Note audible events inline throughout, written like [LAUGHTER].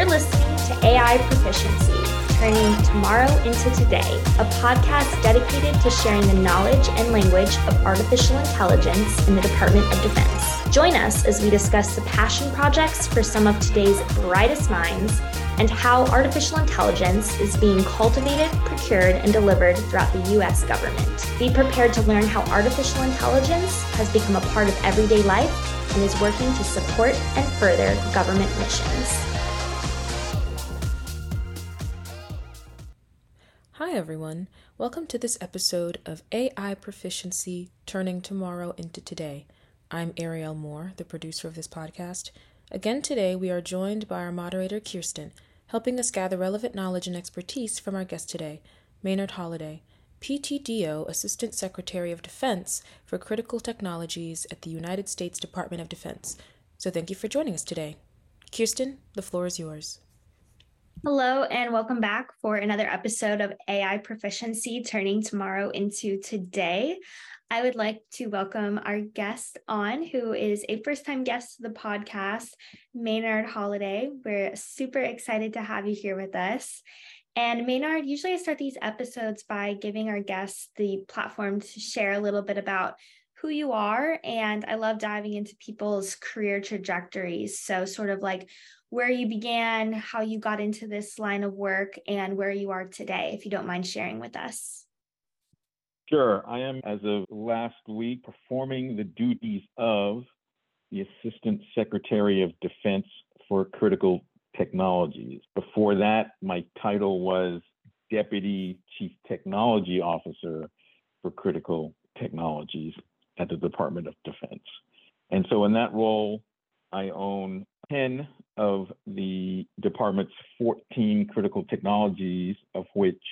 You're listening to AI Proficiency, turning tomorrow into today, a podcast dedicated to sharing the knowledge and language of artificial intelligence in the Department of Defense. Join us as we discuss the passion projects for some of today's brightest minds and how artificial intelligence is being cultivated, procured, and delivered throughout the U.S. government. Be prepared to learn how artificial intelligence has become a part of everyday life and is working to support and further government missions. Hi, everyone. Welcome to this episode of AI Proficiency Turning Tomorrow into Today. I'm Ariel Moore, the producer of this podcast. Again, today we are joined by our moderator, Kirsten helping us gather relevant knowledge and expertise from our guest today, Maynard Holliday, PTDO Assistant Secretary of Defense for Critical Technologies at the United States Department of Defense. So thank you for joining us today. Kirsten, the floor is yours. Hello, and welcome back for another episode of AI Proficiency Turning Tomorrow into Today. I would like to welcome our guest on, who is a first time guest to the podcast, Maynard Holliday. We're super excited to have you here with us. And Maynard, usually I start these episodes by giving our guests the platform to share a little bit about who you are. And I love diving into people's career trajectories. So, sort of like where you began, how you got into this line of work, and where you are today, if you don't mind sharing with us. Sure. I am, as of last week, performing the duties of the Assistant Secretary of Defense for Critical Technologies. Before that, my title was Deputy Chief Technology Officer for Critical Technologies at the Department of Defense. And so, in that role, I own 10 of the department's 14 critical technologies, of which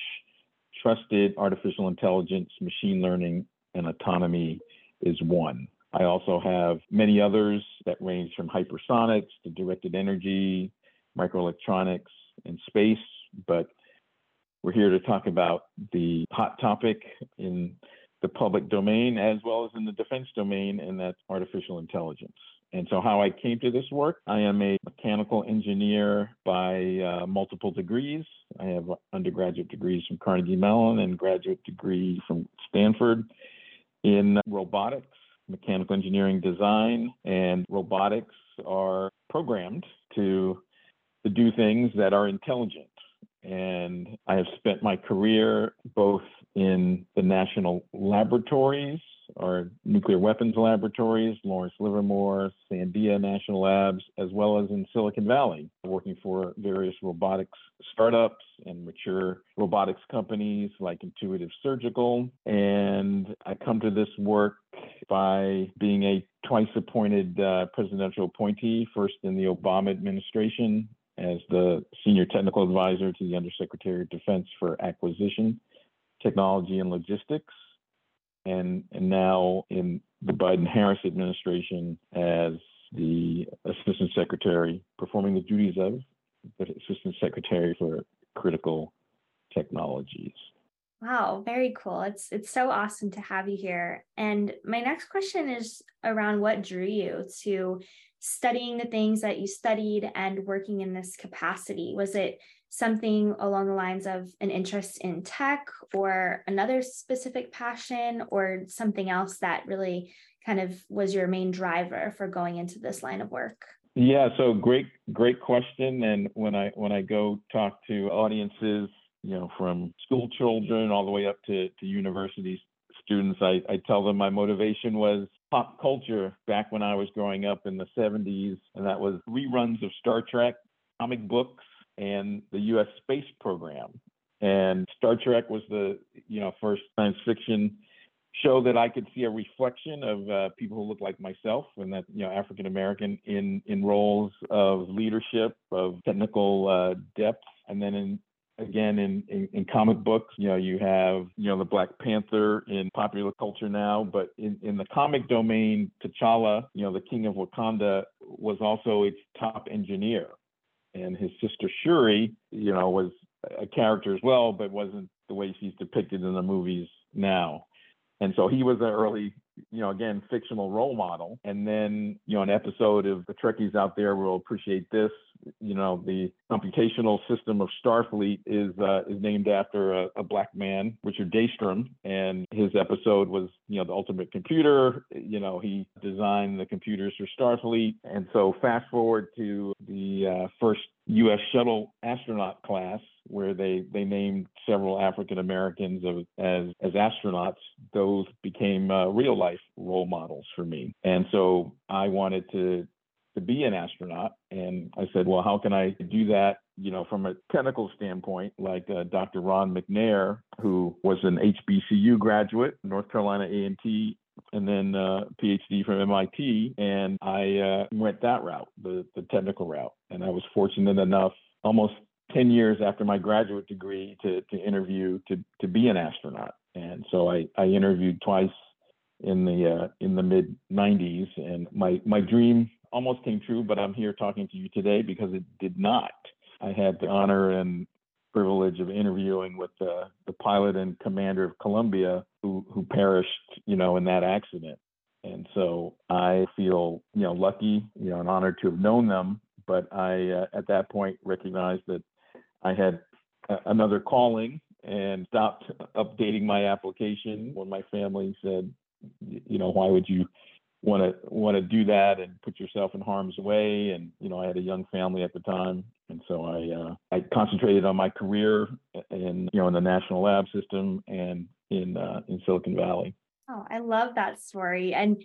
trusted artificial intelligence, machine learning, and autonomy is one. I also have many others that range from hypersonics to directed energy, microelectronics, and space, but we're here to talk about the hot topic in the public domain as well as in the defense domain, and that's artificial intelligence. And so, how I came to this work, I am a mechanical engineer by uh, multiple degrees. I have undergraduate degrees from Carnegie Mellon and graduate degree from Stanford in robotics, mechanical engineering design, and robotics are programmed to, to do things that are intelligent. And I have spent my career both in the national laboratories our nuclear weapons laboratories, Lawrence Livermore, Sandia National Labs, as well as in Silicon Valley, working for various robotics startups and mature robotics companies like Intuitive Surgical. And I come to this work by being a twice appointed uh, presidential appointee, first in the Obama administration as the senior technical advisor to the Undersecretary of Defense for Acquisition, Technology, and Logistics and, and now in the Biden Harris administration as the Assistant Secretary, performing the duties of the Assistant Secretary for Critical Technologies. Wow, very cool. It's it's so awesome to have you here. And my next question is around what drew you to studying the things that you studied and working in this capacity. Was it something along the lines of an interest in tech or another specific passion or something else that really kind of was your main driver for going into this line of work? Yeah, so great, great question. And when I when I go talk to audiences, you know, from school children all the way up to, to university students, I, I tell them my motivation was pop culture back when I was growing up in the 70s, and that was reruns of Star Trek, comic books, and the U.S. space program. And Star Trek was the you know first science fiction show that I could see a reflection of uh, people who look like myself, and that you know African American in in roles of leadership, of technical uh, depth, and then in again in, in, in comic books you know you have you know the black panther in popular culture now but in, in the comic domain t'challa you know the king of wakanda was also its top engineer and his sister Shuri, you know, was a character as well, but wasn't the way she's depicted in the movies now. And so he was an early, you know, again, fictional role model. And then, you know, an episode of the Trekkies out there will appreciate this you know, the computational system of Starfleet is uh, is named after a, a, black man, Richard Daystrom, and his episode was, you know, the ultimate computer. You know, he designed the computers for Starfleet, and so fast forward to the uh, first U.S. shuttle astronaut class, where they they named several African Americans as as astronauts. Those became uh, real life role models for me, and so I wanted to to be an astronaut. And I said, well, how can I do that? You know, from a technical standpoint, like uh, Dr. Ron McNair, who was an HBCU graduate, North Carolina A&T and then uh, PhD from MIT, and I uh, went that route, the the technical route. And I was fortunate enough, almost 10 years after my graduate degree, to to interview to to be an astronaut. And so I I interviewed twice in the uh, in the mid 90s, and my my dream almost came true. But I'm here talking to you today because it did not. I had the honor and privilege of interviewing with the, the pilot and commander of Columbia who, who perished, you know, in that accident. And so I feel, you know, lucky, you know, and honored to have known them. But I, uh, at that point, recognized that I had a- another calling and stopped updating my application when my family said, you know, why would you want to want to do that and put yourself in harm's way? And you know, I had a young family at the time, and so I uh, I concentrated on my career in you know in the national lab system and in uh, in Silicon Valley. Oh, I love that story. And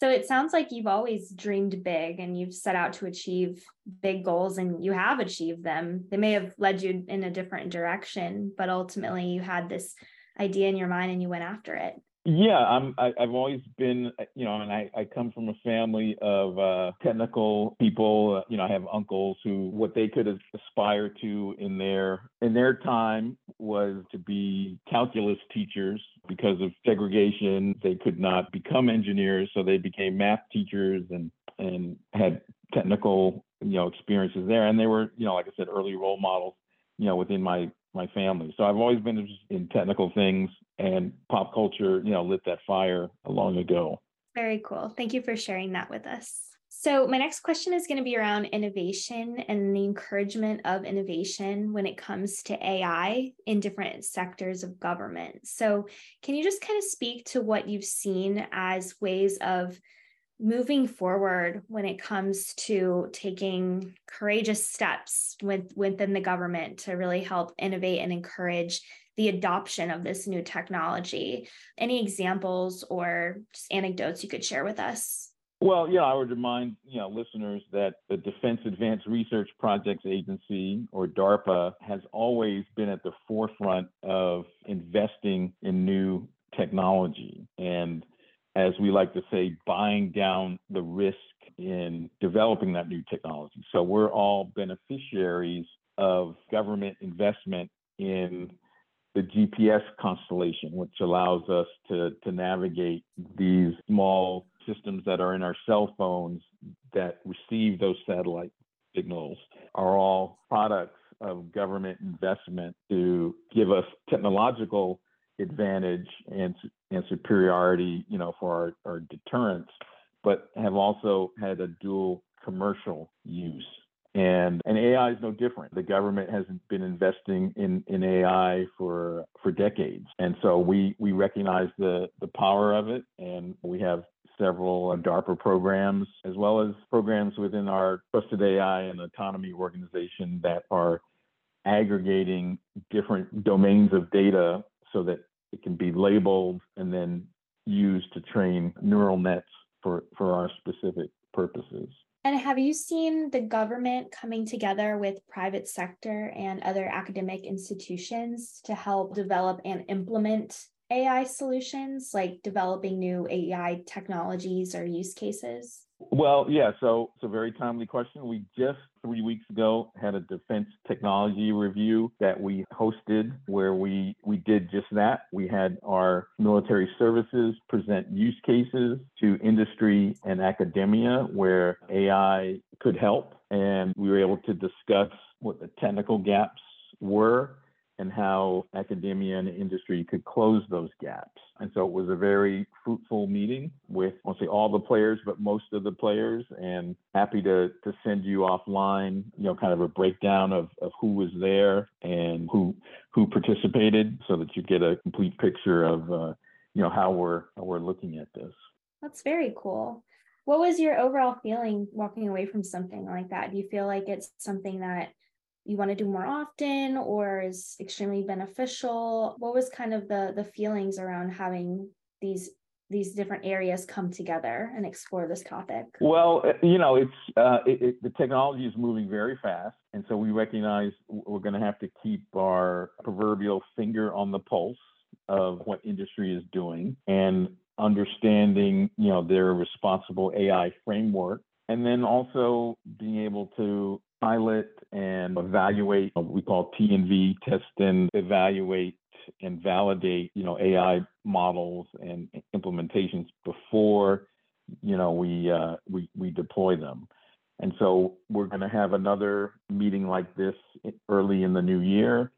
so it sounds like you've always dreamed big and you've set out to achieve big goals and you have achieved them. They may have led you in a different direction, but ultimately you had this idea in your mind and you went after it. Yeah, I'm. I, have always been, you know, and I, I come from a family of uh, technical people. Uh, you know, I have uncles who what they could aspire to in their in their time was to be calculus teachers because of segregation. They could not become engineers, so they became math teachers and and had technical you know experiences there. And they were, you know, like I said, early role models, you know, within my my family. So I've always been in technical things and pop culture, you know, lit that fire long ago. Very cool. Thank you for sharing that with us. So, my next question is going to be around innovation and the encouragement of innovation when it comes to AI in different sectors of government. So, can you just kind of speak to what you've seen as ways of moving forward when it comes to taking courageous steps with, within the government to really help innovate and encourage the adoption of this new technology. Any examples or just anecdotes you could share with us? Well, yeah, I would remind you know listeners that the Defense Advanced Research Projects Agency, or DARPA, has always been at the forefront of investing in new technology. And as we like to say, buying down the risk in developing that new technology. So we're all beneficiaries of government investment in the GPS constellation, which allows us to, to navigate these small systems that are in our cell phones that receive those satellite signals, are all products of government investment to give us technological advantage and and superiority, you know, for our, our deterrence, but have also had a dual commercial use. And and AI is no different. The government has been investing in, in AI for for decades, and so we we recognize the the power of it, and we have several DARPA programs as well as programs within our Trusted AI and Autonomy organization that are aggregating different domains of data so that it can be labeled and then used to train neural nets for, for our specific purposes. And have you seen the government coming together with private sector and other academic institutions to help develop and implement AI solutions, like developing new AI technologies or use cases? Well, yeah, so it's a very timely question. We just three weeks ago had a defense technology review that we hosted where we, we did just that. We had our military services present use cases to industry and academia where AI could help. And we were able to discuss what the technical gaps were and how academia and industry could close those gaps. And so it was a very fruitful meeting with, I won't say all the players, but most of the players, and happy to, to send you offline, you know, kind of a breakdown of, of who was there and who who participated so that you get a complete picture of, uh, you know, how we're, how we're looking at this. That's very cool. What was your overall feeling walking away from something like that? Do you feel like it's something that you want to do more often or is extremely beneficial? What was kind of the the feelings around having these these different areas come together and explore this topic? Well uh, you know it's uh, it, it, the technology is moving very fast and so we recognize we're going to have to keep our proverbial finger on the pulse of what industry is doing and understanding you know their responsible ai framework and then also being able to pilot and evaluate what we call T and V test and evaluate and validate, you know, AI models and implementations before, you know, we uh, we we deploy them. And so we're going to have another meeting like this early in the new year.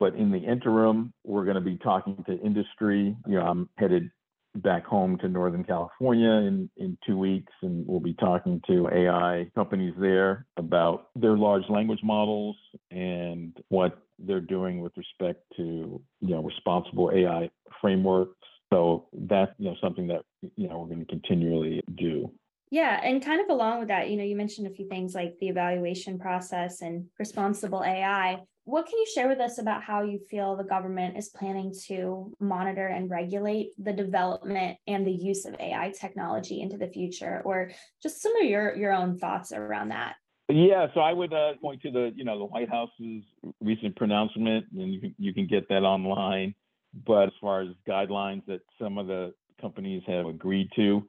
But in the interim, we're going to be talking to industry. You know, I'm headed back home to Northern California in, in two weeks, and we'll be talking to AI companies there about their large language models and what they're doing with respect to you know responsible AI frameworks. So that's you know something that you know we're going to continually do. Yeah, and kind of along with that, you know, you mentioned a few things like the evaluation process and responsible AI. What can you share with us about how you feel the government is planning to monitor and regulate the development and the use of AI technology into the future, or just some of your your own thoughts around that? Yeah, so I would uh, point to the you know the White House's recent pronouncement, and you you can get that online. But as far as guidelines that some of the companies have agreed to,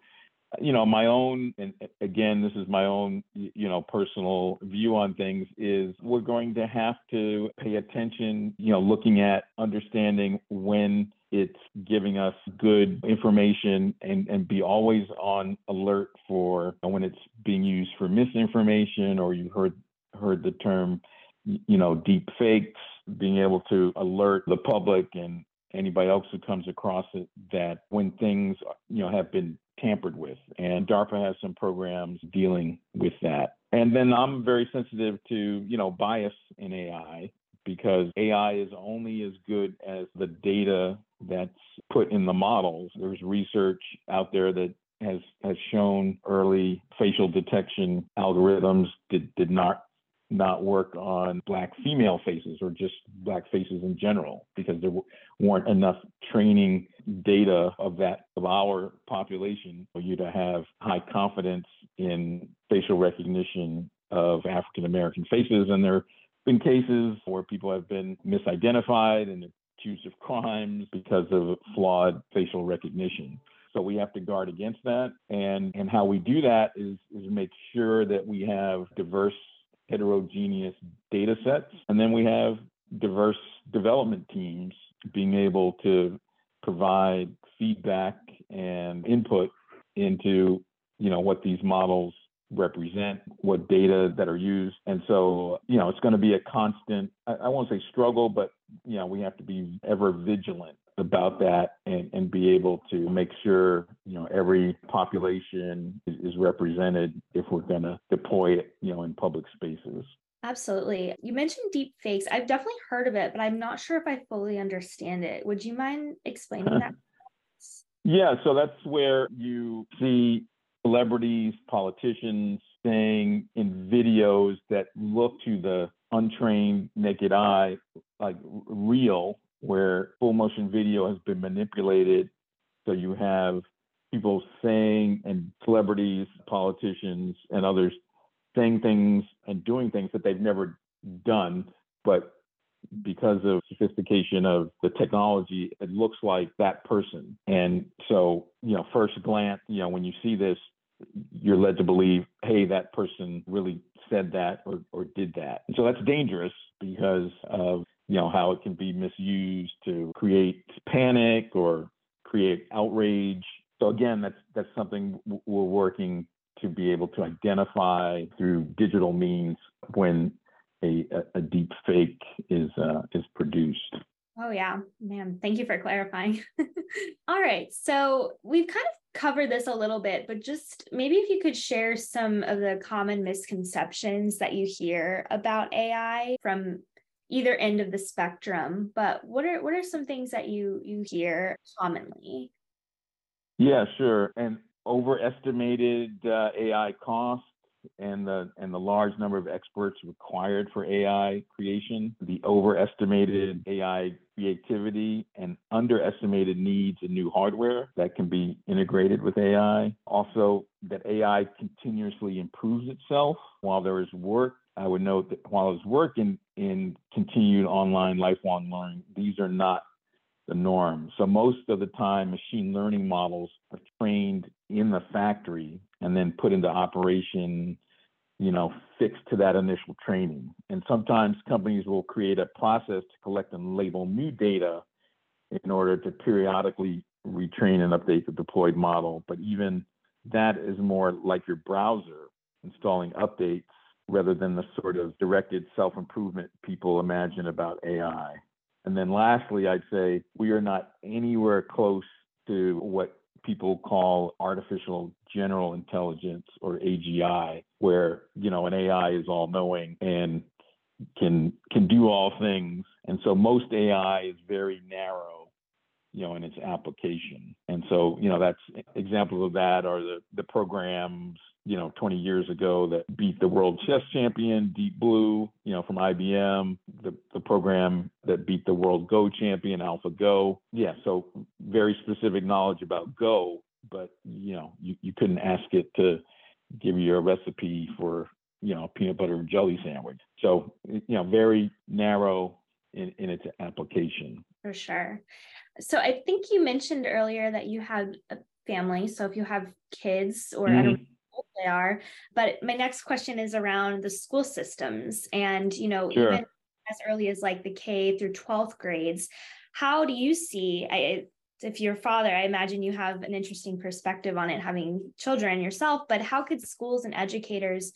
you know, my own, and again, this is my own, you know, personal view on things is we're going to have to pay attention, you know, looking at understanding when it's giving us good information and, and be always on alert for when it's being used for misinformation or you heard heard the term you know deep fakes being able to alert the public and anybody else who comes across it that when things you know have been tampered with. And DARPA has some programs dealing with that. And then I'm very sensitive to, you know, bias in AI because AI is only as good as the data that's put in the models. There's research out there that has has shown early facial detection algorithms did, did not not work on black female faces or just black faces in general because there weren't enough training data of that of our population for you to have high confidence in facial recognition of African American faces and there have been cases where people have been misidentified and accused of crimes because of flawed facial recognition. So we have to guard against that. And and how we do that is is make sure that we have diverse heterogeneous data sets. And then we have diverse development teams being able to provide feedback and input into you know what these models represent what data that are used and so you know it's going to be a constant I, I won't say struggle but you know we have to be ever vigilant about that and, and be able to make sure you know every population is, is represented if we're going to deploy it you know in public spaces. Absolutely. You mentioned deep fakes i've definitely heard of it but i'm not sure if i fully understand it. Would you mind explaining that? [LAUGHS] Yeah so that's where you see celebrities politicians saying in videos that look to the untrained naked eye like real where full motion video has been manipulated. So you have people saying, and celebrities, politicians, and others saying things and doing things that they've never done, but because of sophistication of the technology, it looks like that person. And so, you know, first glance, you know, when you see this, you're led to believe, hey, that person really said that or, or did that. And so that's dangerous because of you know how it can be misused to create panic or create outrage. So again, that's that's something we're working to be able to identify through digital means when a, a deep fake is uh, is produced. Oh yeah, man. Thank you for clarifying. [LAUGHS] All right. So we've kind of covered this a little bit, but just maybe if you could share some of the common misconceptions that you hear about AI from either end of the spectrum. But what are what are some things that you you hear commonly? Yeah, sure. And overestimated uh, AI costs and the and the large number of experts required for AI creation, the overestimated AI creativity and underestimated needs in new hardware that can be integrated with AI. Also, that AI continuously improves itself while there is work. I would note that while there's work in, in continued online lifelong learning, these are not the norm. So most of the time, machine learning models are trained in the factory and then put into operation, you know, fixed to that initial training. And sometimes companies will create a process to collect and label new data in order to periodically retrain and update the deployed model. But even that is more like your browser installing updates rather than the sort of directed self improvement people imagine about AI. And then lastly, I'd say we are not anywhere close to what people call artificial general intelligence or AGI, where you know an AI is all knowing and can can do all things. And so most AI is very narrow, you know, in its application. And so, you know, that's examples of that are the the programs you know 20 years ago that beat the world chess champion deep blue you know from ibm the, the program that beat the world go champion alphago. Yeah so very specific knowledge about go but you know you, you couldn't ask it to give you a recipe for you know peanut butter and jelly sandwich. So you know very narrow in, in its application. For sure. So i think you mentioned earlier that you had a family so if you have kids or mm-hmm. i don't mm-hmm they are. But my next question is around the school systems and, you know, sure. even as early as like the K through 12th grades, how do you see, I, if you're a father, I imagine you have an interesting perspective on it, having children yourself, but how could schools and educators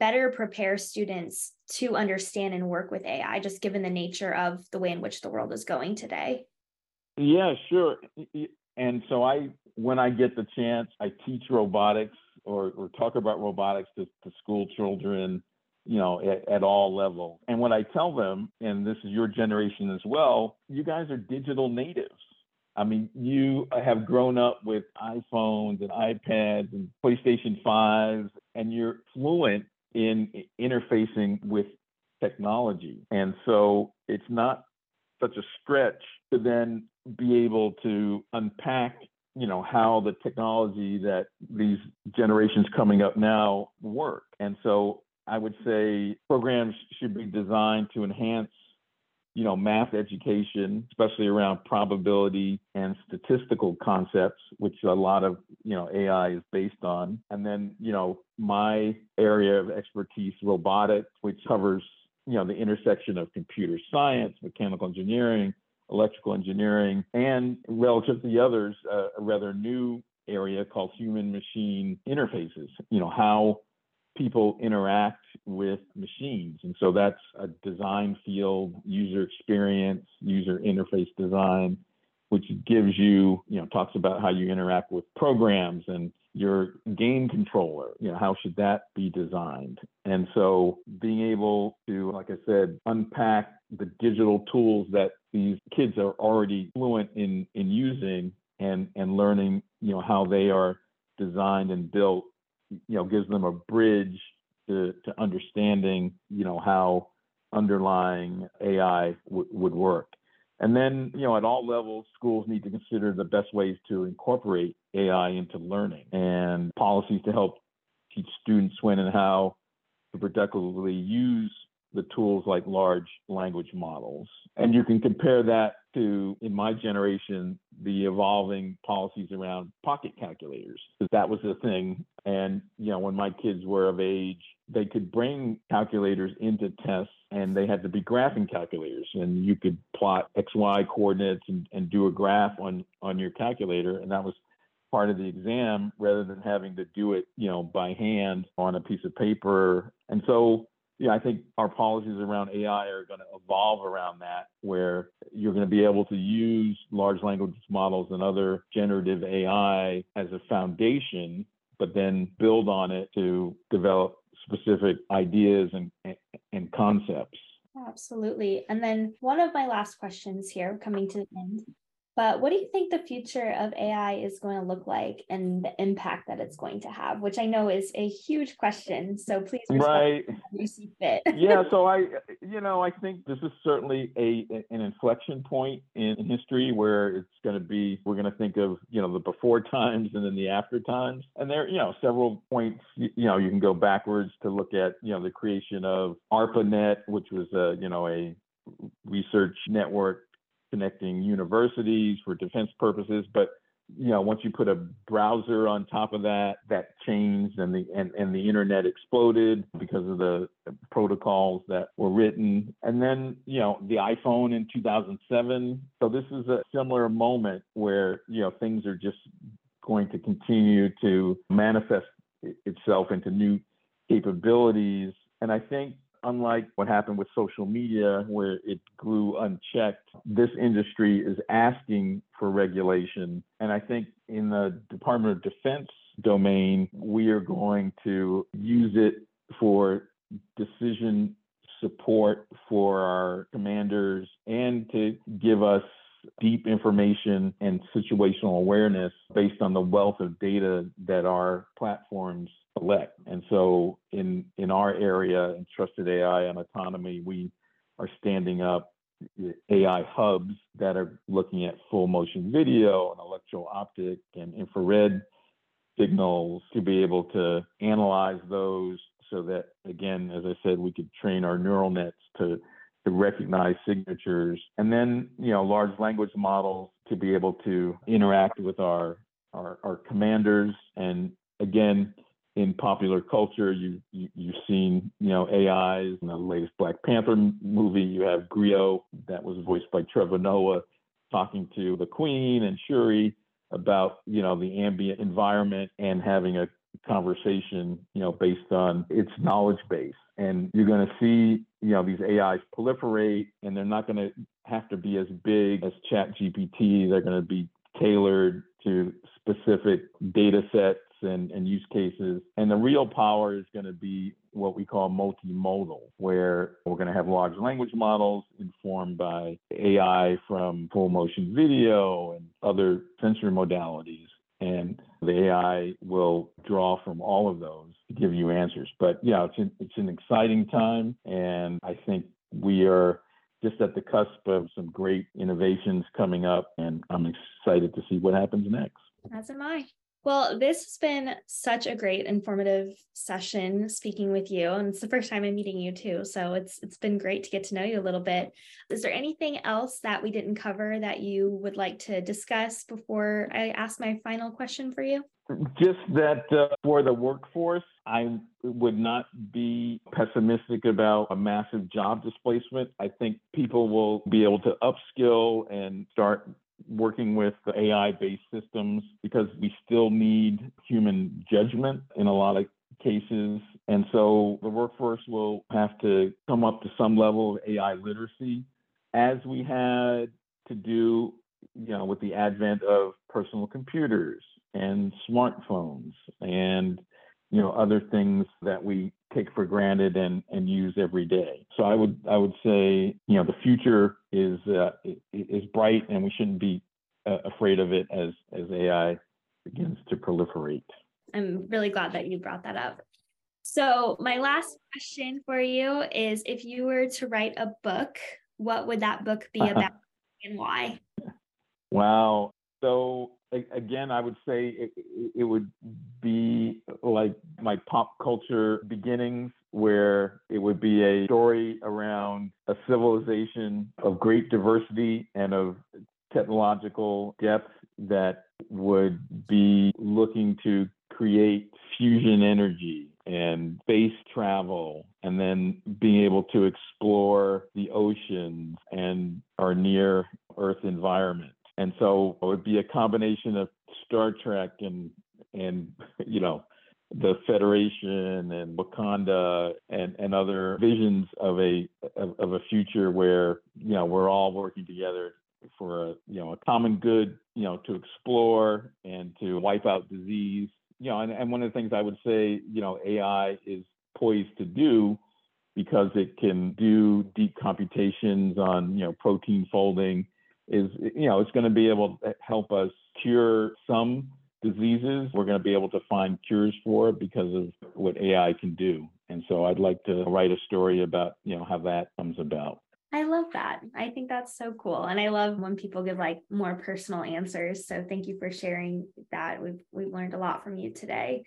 better prepare students to understand and work with AI, just given the nature of the way in which the world is going today? Yeah, sure. And so I, when I get the chance, I teach robotics or, or talk about robotics to, to school children, you know, at, at, all levels. And what I tell them, and this is your generation as well, you guys are digital natives. I mean, you have grown up with iPhones and iPads and PlayStation 5s, and you're fluent in interfacing with technology. And so it's not such a stretch to then be able to unpack you know how the technology that these generations coming up now work. And so i would say programs should be designed to enhance you know math education especially around probability and statistical concepts which a lot of you know ai is based on. And then you know my area of expertise robotics which covers you know the intersection of computer science mechanical engineering electrical engineering, and relative to the others, uh, a rather new area called human machine interfaces, you know, how people interact with machines. And so that's a design field, user experience, user interface design, which gives you, you know, talks about how you interact with programs and your game controller, you know, how should that be designed? And so being able to, like I said, unpack the digital tools that these kids are already fluent in in using and and learning you know how they are designed and built you know gives them a bridge to to understanding you know how underlying AI w- would work and then you know at all levels schools need to consider the best ways to incorporate AI into learning and policies to help teach students when and how to productively use the tools like large language models. And you can compare that to, in my generation, the evolving policies around pocket calculators, because that was the thing. And, you know, when my kids were of age, they could bring calculators into tests and they had to be graphing calculators. And you could plot XY coordinates and, and do a graph on, on your calculator. And that was part of the exam rather than having to do it, you know, by hand on a piece of paper. And so yeah, I think our policies around AI are going to evolve around that, where you're going to be able to use large language models and other generative AI as a foundation, but then build on it to develop specific ideas and, and concepts. Absolutely. And then one of my last questions here, coming to the end, but what do you think the future of AI is going to look like and the impact that it's going to have? Which I know is a huge question. So please right. you see fit. [LAUGHS] yeah. So I, you know, I think this is certainly a an inflection point in history where it's going to be. We're going to think of you know the before times and then the after times. And there, you know, several points. You know, you can go backwards to look at you know the creation of ARPANET, which was a you know a research network connecting universities for defense purposes. But you know, once you put a browser on top of that, that changed and the and, and the internet exploded because of the protocols that were written. And then, you know, the iPhone in 2007. So this is a similar moment where, you know, things are just going to continue to manifest itself into new capabilities. And I think unlike what happened with social media, where it grew unchecked, this industry is asking for regulation. And I think in the Department of Defense domain, we are going to use it for decision support for our commanders and to give us deep information and situational awareness based on the wealth of data that our platforms collect. And so in in our area in trusted AI and autonomy, we are standing up AI hubs that are looking at full motion video and electro optic and infrared signals to be able to analyze those so that again as i said we could train our neural nets to to recognize signatures and then you know large language models to be able to interact with our our, our commanders and again in popular culture. You, you you've seen you know AIs in the latest Black Panther movie. You have Griot that was voiced by Trevor Noah talking to the Queen and Shuri about you know the ambient environment and having a conversation you know based on its knowledge base. And you're going to see you know these AIs proliferate, and they're not going to have to be as big as Chat GPT. They're going to be tailored to specific data sets and, and use cases. And the real power is going to be what we call multimodal, where we're going to have large language models informed by AI from full motion video and other sensory modalities. And the AI will draw from all of those to give you answers. But yeah, it's an, it's an exciting time. And I think we are just at the cusp of some great innovations coming up. And I'm excited to see what happens next. As am I. Well, this has been such a great informative session speaking with you and it's the first time I'm meeting you too. So it's it's been great to get to know you a little bit. Is there anything else that we didn't cover that you would like to discuss before I ask my final question for you? Just that uh, for the workforce, I would not be pessimistic about a massive job displacement. I think people will be able to upskill and start working with the AI based systems because we still need human judgment in a lot of cases. And so the workforce will have to come up to some level of AI literacy as we had to do, you know, with the advent of personal computers and smartphones and you know other things that we take for granted and and use every day. So I would I would say you know the future is uh, is bright and we shouldn't be uh, afraid of it as as AI begins to proliferate. I'm really glad that you brought that up. So my last question for you is if you were to write a book, what would that book be about and why? Wow. So again, I would say it, it, would be like my pop culture beginnings, where it would be a story around a civilization of great diversity and of technological depth that would be looking to create fusion energy and space travel and then being able to explore the oceans and our near earth environment and so it would be a combination of Star Trek and and [LAUGHS] you know the Federation and Wakanda and, and other visions of a of, of, a future where you know we're all working together for a you know a common good you know to explore and to wipe out disease. You know and, and one of the things I would say you know AI is poised to do because it can do deep computations on you know protein folding is you know it's going to be able to help us cure some diseases we're going to be able to find cures for because of what AI can do. And so I'd like to write a story about, you know, how that comes about. I love that. I think that's so cool. And I love when people give like more personal answers. So thank you for sharing that. We've we've learned a lot from you today.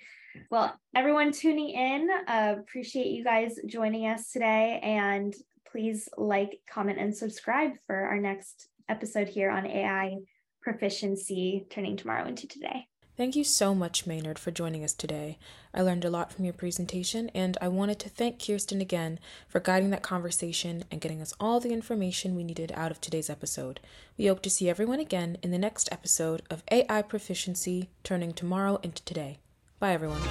Well, everyone tuning in, uh, appreciate you guys joining us today. And please like, comment, and subscribe for our next episode here on AI proficiency turning tomorrow into today. Thank you so much, Maynard, for joining us today. I learned a lot from your presentation, and I wanted to thank Kirsten again for guiding that conversation and getting us all the information we needed out of today's episode. We hope to see everyone again in the next episode of AI Proficiency Turning Tomorrow into Today. Bye, everyone.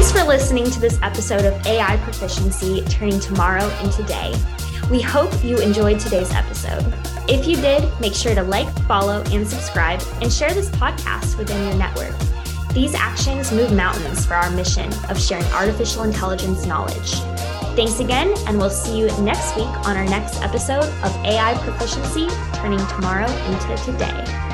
Thanks for listening to this episode of AI Proficiency Turning Tomorrow into Today. We hope you enjoyed today's episode. If you did, make sure to like, follow, and subscribe, and share this podcast within your network. These actions move mountains for our mission of sharing artificial intelligence knowledge. Thanks again, and we'll see you next week on our next episode of AI Proficiency Turning Tomorrow into Today.